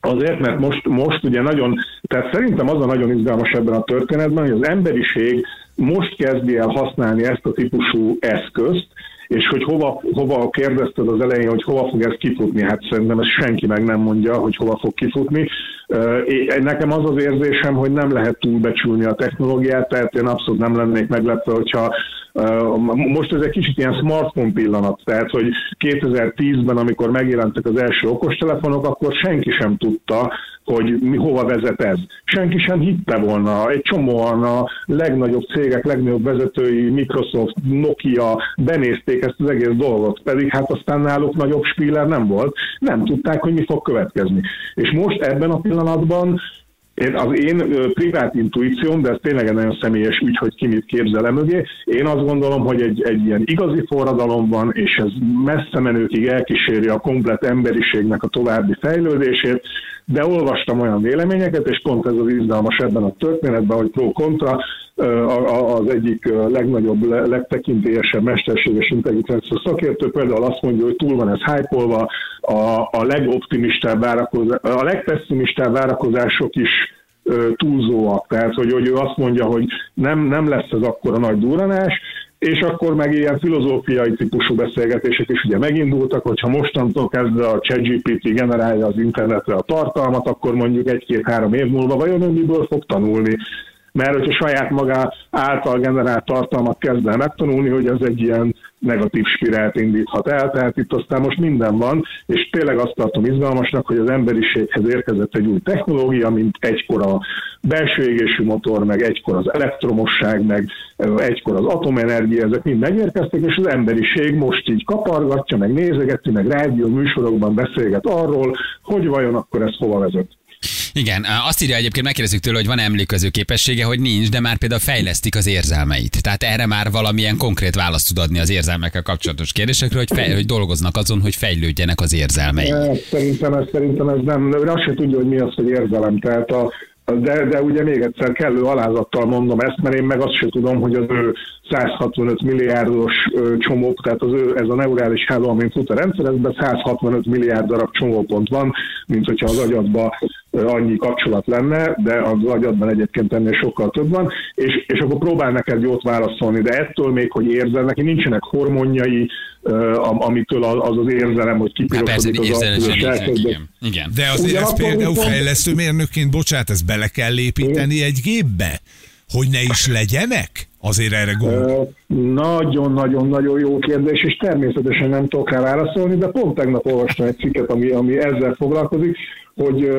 Azért, mert most, most ugye nagyon, tehát szerintem az a nagyon izgalmas ebben a történetben, hogy az emberiség most kezdi el használni ezt a típusú eszközt, és hogy hova, hova kérdezted az elején, hogy hova fog ez kifutni, hát szerintem ez senki meg nem mondja, hogy hova fog kifutni. Nekem az az érzésem, hogy nem lehet túlbecsülni a technológiát, tehát én abszolút nem lennék meglepve, hogyha most ez egy kicsit ilyen smartphone pillanat, tehát hogy 2010-ben, amikor megjelentek az első okostelefonok, akkor senki sem tudta, hogy mi hova vezet ez. Senki sem hitte volna. Egy csomóan a legnagyobb cégek, legnagyobb vezetői, Microsoft, Nokia benézték ezt az egész dolgot, pedig hát aztán náluk nagyobb spiller nem volt. Nem tudták, hogy mi fog következni. És most ebben a pillanatban én, az én privát intuícióm, de ez tényleg egy nagyon személyes ügy, hogy ki mit képzel mögé. Én azt gondolom, hogy egy, egy ilyen igazi forradalom van, és ez messze menőkig elkíséri a komplet emberiségnek a további fejlődését, de olvastam olyan véleményeket, és pont ez az izgalmas ebben a történetben, hogy pro-kontra, az egyik legnagyobb, legtekintélyesebb mesterséges intelligencia szakértő például azt mondja, hogy túl van ez hype a, a legoptimistább várakozás, a legpesszimistább várakozások is túlzóak. Tehát, hogy, hogy ő azt mondja, hogy nem, nem lesz ez akkor a nagy duranás, és akkor meg ilyen filozófiai típusú beszélgetések is ugye megindultak, hogyha mostantól kezdve a ChatGPT generálja az internetre a tartalmat, akkor mondjuk egy-két-három év múlva vajon ön miből fog tanulni, mert hogyha saját maga által generált tartalmat kezd el megtanulni, hogy ez egy ilyen negatív spirált indíthat el, tehát itt aztán most minden van, és tényleg azt tartom izgalmasnak, hogy az emberiséghez érkezett egy új technológia, mint egykor a belső égésű motor, meg egykor az elektromosság, meg egykor az atomenergia, ezek mind megérkeztek, és az emberiség most így kapargatja, meg nézegeti, meg rádió műsorokban beszélget arról, hogy vajon akkor ez hova vezet. Igen, azt írja egyébként, megkérdezzük tőle, hogy van emlékező képessége, hogy nincs, de már például fejlesztik az érzelmeit. Tehát erre már valamilyen konkrét választ tud adni az érzelmekkel kapcsolatos kérdésekre, hogy, fej, hogy dolgoznak azon, hogy fejlődjenek az érzelmei. Szerintem ez, szerintem ez nem, ő azt se tudja, hogy mi az, hogy érzelem. Tehát a, de, de ugye még egyszer kellő alázattal mondom ezt, mert én meg azt sem tudom, hogy az ő 165 milliárdos csomó, tehát az ő, ez a neurális háló, amin fut a rendszer, ezben 165 milliárd darab csomópont van, mint hogyha az agyadban annyi kapcsolat lenne, de az agyadban egyébként ennél sokkal több van, és, és akkor próbál neked jót válaszolni, de ettől még, hogy érzel, neki nincsenek hormonjai, amitől az az érzelem, hogy kipirosodik hát az arcú, igen, igen. De azért ez például fejlesztő mérnökként, bocsánat, ezt bele kell építeni egy gépbe, hogy ne is legyenek? Azért erre. Nagyon-nagyon-nagyon jó kérdés, és természetesen nem tudok rá válaszolni, de pont tegnap olvastam egy cikket, ami, ami ezzel foglalkozik, hogy,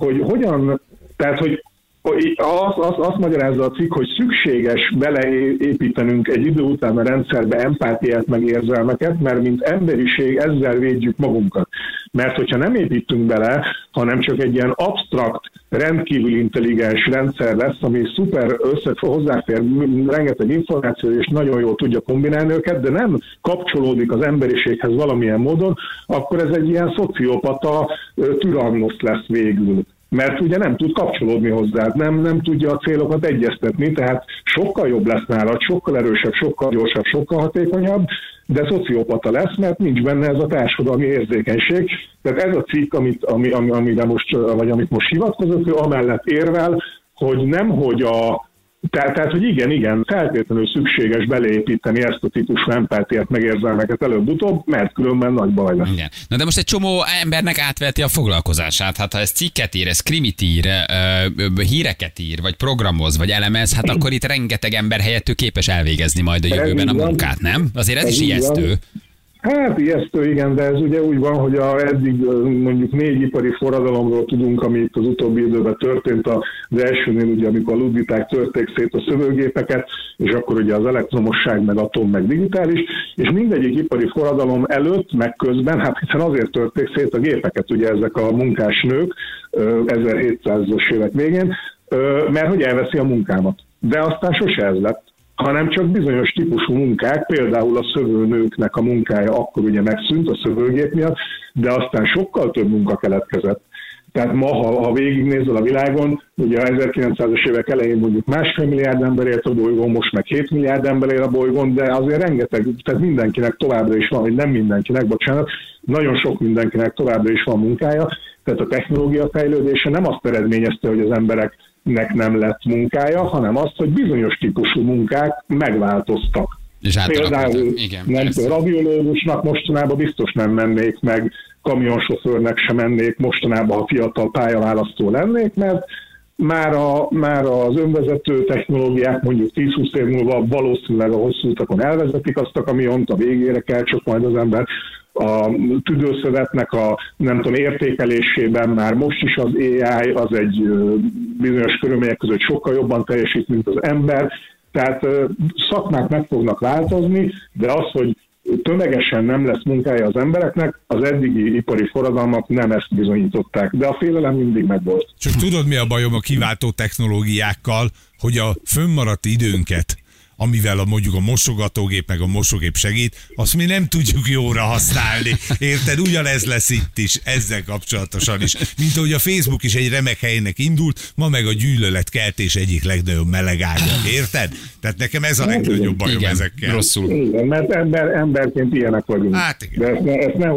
hogy hogyan, tehát hogy az, az, azt magyarázza a cikk, hogy szükséges beleépítenünk egy idő után a rendszerbe empátiát meg érzelmeket, mert mint emberiség ezzel védjük magunkat. Mert hogyha nem építünk bele, hanem csak egy ilyen abstrakt, rendkívül intelligens rendszer lesz, ami szuper össze hozzáfér rengeteg információ, és nagyon jól tudja kombinálni őket, de nem kapcsolódik az emberiséghez valamilyen módon, akkor ez egy ilyen szociopata türannosz lesz végül mert ugye nem tud kapcsolódni hozzá, nem, nem tudja a célokat egyeztetni, tehát sokkal jobb lesz nála, sokkal erősebb, sokkal gyorsabb, sokkal hatékonyabb, de szociopata lesz, mert nincs benne ez a társadalmi érzékenység. Tehát ez a cikk, amit, ami, ami, amire most, vagy amit most hivatkozott, ő amellett érvel, hogy nem, hogy a, tehát, tehát, hogy igen, igen, feltétlenül szükséges beleépíteni ezt a típusú empátiát, megérzelmeket előbb-utóbb, mert különben nagy baj lesz. Igen. Na de most egy csomó embernek átveti a foglalkozását. Hát ha ez cikket ír, ez krimit ír, híreket ír, vagy programoz, vagy elemez, hát akkor itt rengeteg ember helyett ő képes elvégezni majd a jövőben a munkát, nem? Azért ez, ez is ijesztő. Van. Hát ijesztő, igen, de ez ugye úgy van, hogy a eddig mondjuk négy ipari forradalomról tudunk, ami itt az utóbbi időben történt. Az elsőnél ugye, amikor a ludviták törték szét a szövőgépeket, és akkor ugye az elektromosság, meg atom, meg digitális, és mindegyik ipari forradalom előtt, meg közben, hát hiszen azért törték szét a gépeket, ugye ezek a munkásnők 1700-as évek végén, mert hogy elveszi a munkámat. De aztán sose ez lett hanem csak bizonyos típusú munkák, például a szövőnőknek a munkája akkor ugye megszűnt a szövőgép miatt, de aztán sokkal több munka keletkezett. Tehát ma, ha, ha végignézel a világon, ugye a 1900-as évek elején mondjuk másfél milliárd ember élt a bolygón, most meg 7 milliárd ember él a bolygón, de azért rengeteg, tehát mindenkinek továbbra is van, vagy nem mindenkinek, bocsánat, nagyon sok mindenkinek továbbra is van munkája, tehát a technológia fejlődése nem azt eredményezte, hogy az emberek nek nem lett munkája, hanem azt, hogy bizonyos típusú munkák megváltoztak. Például Igen, nem radiológusnak mostanában biztos nem mennék meg, kamionsofőrnek sem mennék mostanában, ha fiatal pályaválasztó lennék, mert már, a, már az önvezető technológiák mondjuk 10-20 év múlva valószínűleg a hosszú utakon elvezetik azt a kamiont, a végére kell csak majd az ember a tüdőszövetnek a nem tudom, értékelésében már most is az AI az egy bizonyos körülmények között sokkal jobban teljesít, mint az ember. Tehát szakmák meg fognak változni, de az, hogy tömegesen nem lesz munkája az embereknek, az eddigi ipari forradalmak nem ezt bizonyították, de a félelem mindig megvolt. Csak tudod, mi a bajom a kiváltó technológiákkal, hogy a fönnmaradt időnket amivel a, mondjuk a mosogatógép meg a mosógép segít, azt mi nem tudjuk jóra használni. Érted? Ugyanez lesz itt is, ezzel kapcsolatosan is. Mint ahogy a Facebook is egy remek helynek indult, ma meg a gyűlöletkeltés egyik legnagyobb melegágya. Érted? Tehát nekem ez a legnagyobb bajom igen, ezekkel. Rosszul. Igen, mert ember, emberként ilyenek vagyunk. Hát igen. De ezt, ne, ezt ne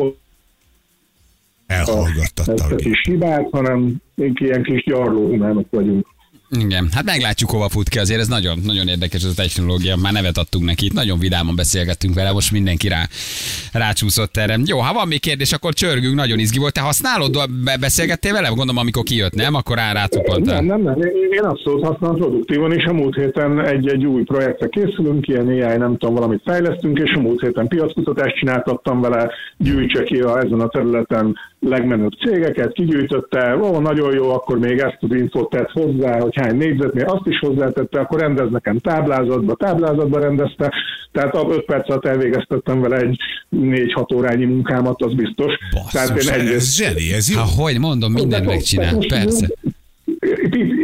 Elhallgattatta. Ezt a kis hibát, hanem ilyen kis gyarló vagyunk. Igen, hát meglátjuk, hova fut ki. Azért ez nagyon, nagyon érdekes ez a technológia. Már nevet adtunk neki. Nagyon vidáman beszélgettünk vele, most mindenki rá, rácsúszott erre. Jó, ha van még kérdés, akkor csörgünk, nagyon izgi volt. Te használod, beszélgettél vele? Gondolom, amikor kijött, nem? Akkor rá rátukoltál. Nem, nem, nem. Én abszolút használom produktívan, és a múlt héten egy, egy új projektre készülünk, ilyen AI, nem tudom, valamit fejlesztünk, és a múlt héten piackutatást csináltattam vele, gyűjtse ki a, ezen a területen legmenőbb cégeket, kigyűjtötte, ó, nagyon jó, akkor még ezt az infot tett hozzá, hogy hány négyzetnél, azt is hozzátette, akkor rendez nekem táblázatba, táblázatba rendezte, tehát 5 perc alatt elvégeztettem vele egy 4-6 órányi munkámat, az biztos. Basszus, tehát én egyrészt... ez zseni, ez jó. Ha, hogy mondom, mindent megcsinál, persze.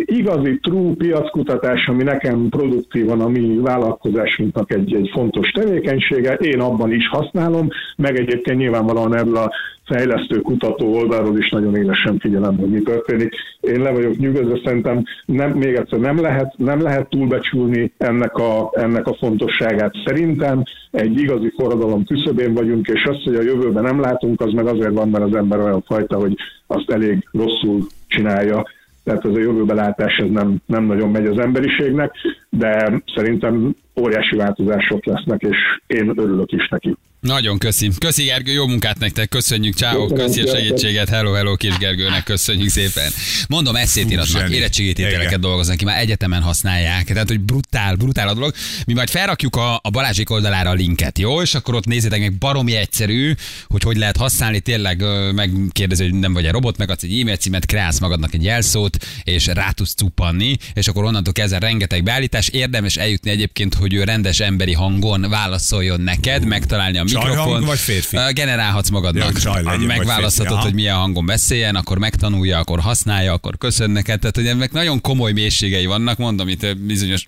Igazi true piackutatás, ami nekem produktívan a mi vállalkozásunknak egy, egy fontos tevékenysége, én abban is használom, meg egyébként nyilvánvalóan ebből a fejlesztő kutató oldalról is nagyon élesen figyelem, hogy mi történik. Én le vagyok nyugodva, szerintem nem, még egyszer nem lehet, nem lehet túlbecsülni ennek a, ennek a fontosságát. Szerintem egy igazi forradalom küszöbén vagyunk, és azt, hogy a jövőben nem látunk, az meg azért van, mert az ember olyan fajta, hogy azt elég rosszul csinálja, tehát ez a jövőbelátás ez nem, nem nagyon megy az emberiségnek, de szerintem óriási változások lesznek, és én örülök is neki. Nagyon köszi. Köszi Gergő, jó munkát nektek, köszönjük, ciao, köszi a segítséget, hello, hello kis Gergőnek, köszönjük szépen. Mondom, eszét iratnak, zseni. érettségétételeket Igen. dolgoznak ki, már egyetemen használják, tehát hogy brutál, brutál a dolog. Mi majd felrakjuk a, a Balázsék oldalára a linket, jó? És akkor ott nézzétek meg, baromi egyszerű, hogy hogy lehet használni, tényleg megkérdezi, hogy nem vagy-e robot, megadsz egy e-mail címet, kreálsz magadnak egy jelszót, és rá tudsz cuppanni, és akkor onnantól kezdve rengeteg beállítás. Érdemes eljutni egyébként, hogy ő rendes emberi hangon válaszoljon neked, megtalálni a Csajhang mikrofon. vagy férfi? Generálhatsz magadnak. Ja, csaj legyen, Megválaszthatod, hogy milyen hangon beszéljen, akkor megtanulja, akkor használja, akkor köszön neked. Tehát, hogy ennek nagyon komoly mélységei vannak, mondom, itt bizonyos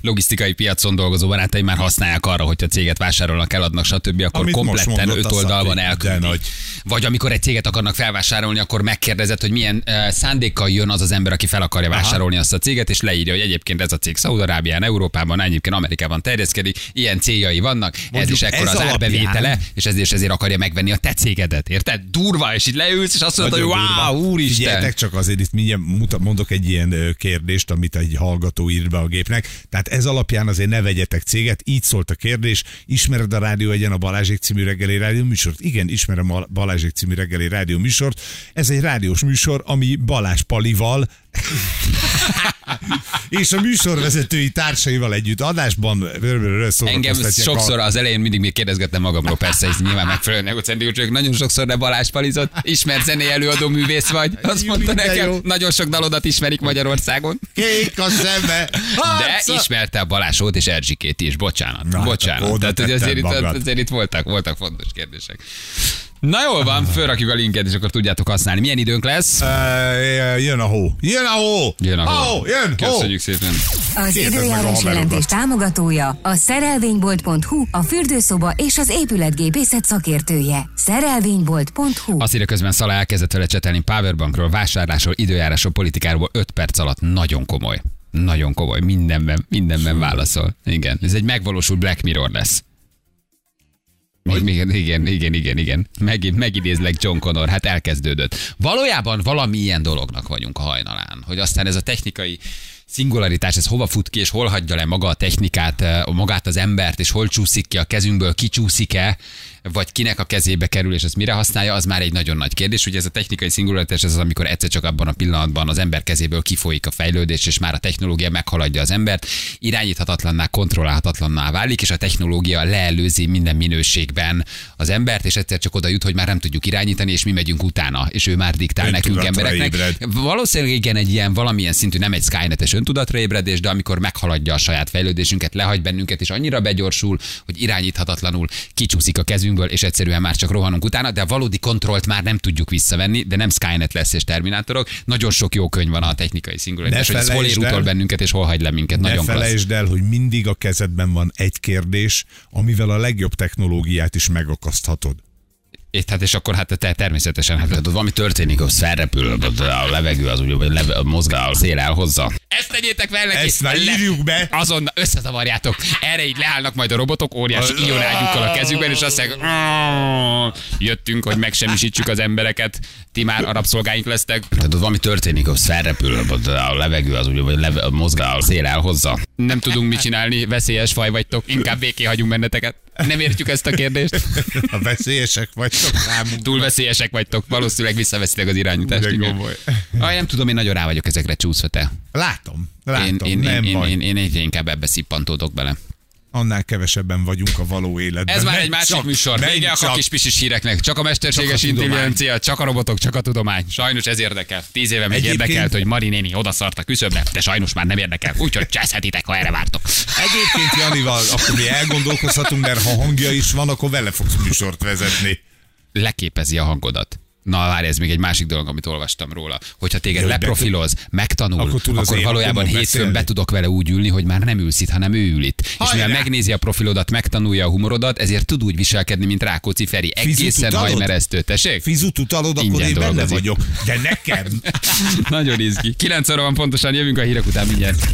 logisztikai piacon dolgozó barátaim már használják arra, hogyha céget vásárolnak, eladnak, stb., akkor Amit kompletten öt a oldalban Szati, de elküldi. nagy. Vagy amikor egy céget akarnak felvásárolni, akkor megkérdezed, hogy milyen uh, szándékkal jön az az ember, aki fel akarja vásárolni azt a céget, és leírja, hogy egyébként ez a cég Szaudarábián, Európában, egyébként Amerikában terjeszkedik, ilyen céljai vannak, ez Mondjuk is ekkor ez az árbevétele, és ezért, ezért akarja megvenni a te cégedet, érted? Durva, és így leülsz, és azt mondod, hogy wow, úristen. Figyeljetek csak azért itt mindjárt mondok egy ilyen kérdést, amit egy hallgató ír be a gépnek. Tehát ez alapján azért ne vegyetek céget. Így szólt a kérdés. Ismered a Rádió egyen a Balázsék című reggeli rádió műsort? Igen, ismerem a Balázsék című reggeli rádió műsort. Ez egy rádiós műsor, ami Balázs Palival és a műsorvezetői társaival együtt adásban Engem sokszor az elején mindig még kérdezgettem magamról, persze, ez nyilván megfelelően egocentrikus, csak nagyon sokszor de Balázs Palizott, ismert zené előadó művész vagy. Azt mondta nekem, jó. nagyon sok dalodat ismerik Magyarországon. Kék a szeme. De ismerte a Balázsót és Erzsikét is, bocsánat. Na, hát bocsánat. Tehát, hogy azért, azért itt voltak, voltak fontos kérdések. Na jól van, fölrakjuk a linket, és akkor tudjátok használni. Milyen időnk lesz? Ö, Jön a hó. Jön a hó. Jön a hó. Hó, jön, hó. Köszönjük szépen. Az időjárás jelentés támogatója a szerelvénybolt.hu, a fürdőszoba és az épületgépészet szakértője. Szerelvénybolt.hu Azt írja közben Szala elkezdett vele csetelni Powerbankról, vásárlásról, időjárásról, politikáról 5 perc alatt. Nagyon komoly. Nagyon komoly. Mindenben, mindenben válaszol. Igen. Ez egy megvalósult Black Mirror lesz. Igen, igen, igen, igen, igen. Megint, megidézlek John Connor, hát elkezdődött. Valójában valami ilyen dolognak vagyunk a hajnalán, hogy aztán ez a technikai szingularitás, ez hova fut ki, és hol hagyja le maga a technikát, eh, magát az embert, és hol csúszik ki a kezünkből, kicsúszik-e, vagy kinek a kezébe kerül, és ezt mire használja, az már egy nagyon nagy kérdés. Ugye ez a technikai szingularitás, ez az, amikor egyszer csak abban a pillanatban az ember kezéből kifolyik a fejlődés, és már a technológia meghaladja az embert, irányíthatatlanná, kontrollálhatatlanná válik, és a technológia leelőzi minden minőségben az embert, és egyszer csak oda jut, hogy már nem tudjuk irányítani, és mi megyünk utána, és ő már diktál nekünk embereknek. ébred. Valószínűleg igen, egy ilyen valamilyen szintű, nem egy Skynetes öntudatra ébredés, de amikor meghaladja a saját fejlődésünket, lehagy bennünket, és annyira begyorsul, hogy irányíthatatlanul kicsúszik a kezünkből, és egyszerűen már csak rohanunk utána, de a valódi kontrollt már nem tudjuk visszavenni, de nem Skynet lesz és Terminátorok. Nagyon sok jó könyv van a technikai szingularitás, Ne hogy ez hol ér utol bennünket, és hol hagy le minket. Ne Nagyon klassz. felejtsd el, hogy mindig a kezedben van egy kérdés, amivel a legjobb technológiát is megakaszthatod. És, hát és akkor hát te természetesen, hát tudod, valami történik, az felrepül, a levegő az úgy, vagy leve, mozgál, a szél elhozza. Ezt tegyétek fel neki! Ezt már írjuk be. Azon összezavarjátok. Erre így leállnak majd a robotok, óriási ionágyukkal a kezükben, és azt mondják, "Ah, jöttünk, hogy megsemmisítsük az embereket, ti már a rabszolgáink lesztek. Tehát ott valami történik, az felrepül, a levegő az úgy, vagy leve, mozgál, a szél elhozza. Nem tudunk mit csinálni, veszélyes faj vagytok, inkább béké hagyunk benneteket. Nem értjük ezt a kérdést. [laughs] A veszélyesek vagytok számunkra. Túl veszélyesek vagytok, valószínűleg visszaveszitek az irányítást. Ah, nem tudom, én nagyon rá vagyok ezekre csúszva te. Látom, látom, Én, én, nem én, baj. én, én, egyre inkább ebbe szippantódok bele. Annál kevesebben vagyunk a való életben. Ez már egy másik csak, műsor. Vége a kis pisis híreknek. Csak a mesterséges Csak a intelligencia, csak a robotok, csak a tudomány. Sajnos ez érdekel. Tíz éve még Egyébként- érdekelt, hogy Mari néni odaszart a küszöbbe, de sajnos már nem érdekel. Úgyhogy cseszhetitek, ha erre vártok. Egyébként Janival, akkor mi elgondolkozhatunk, mert ha hangja is van, akkor vele fogsz műsort vezetni. Leképezi a hangodat. Na, várj, ez még egy másik dolog, amit olvastam róla. Hogyha téged Hogy leprofiloz, megtanul, Akkor akkor, akkor valójában hétfőn be tudok vele úgy ülni, hogy már nem ülsz itt, hanem ő ül itt. És Hajrá! mivel megnézi a profilodat, megtanulja a humorodat, ezért tud úgy viselkedni, mint Rákóczi Feri. Egészen hajmeresztő. Tessék? Fizut utalod, akkor én benne vagyok. De nekem. [laughs] Nagyon izgi. 9 óra van pontosan, jövünk a hírek után mindjárt.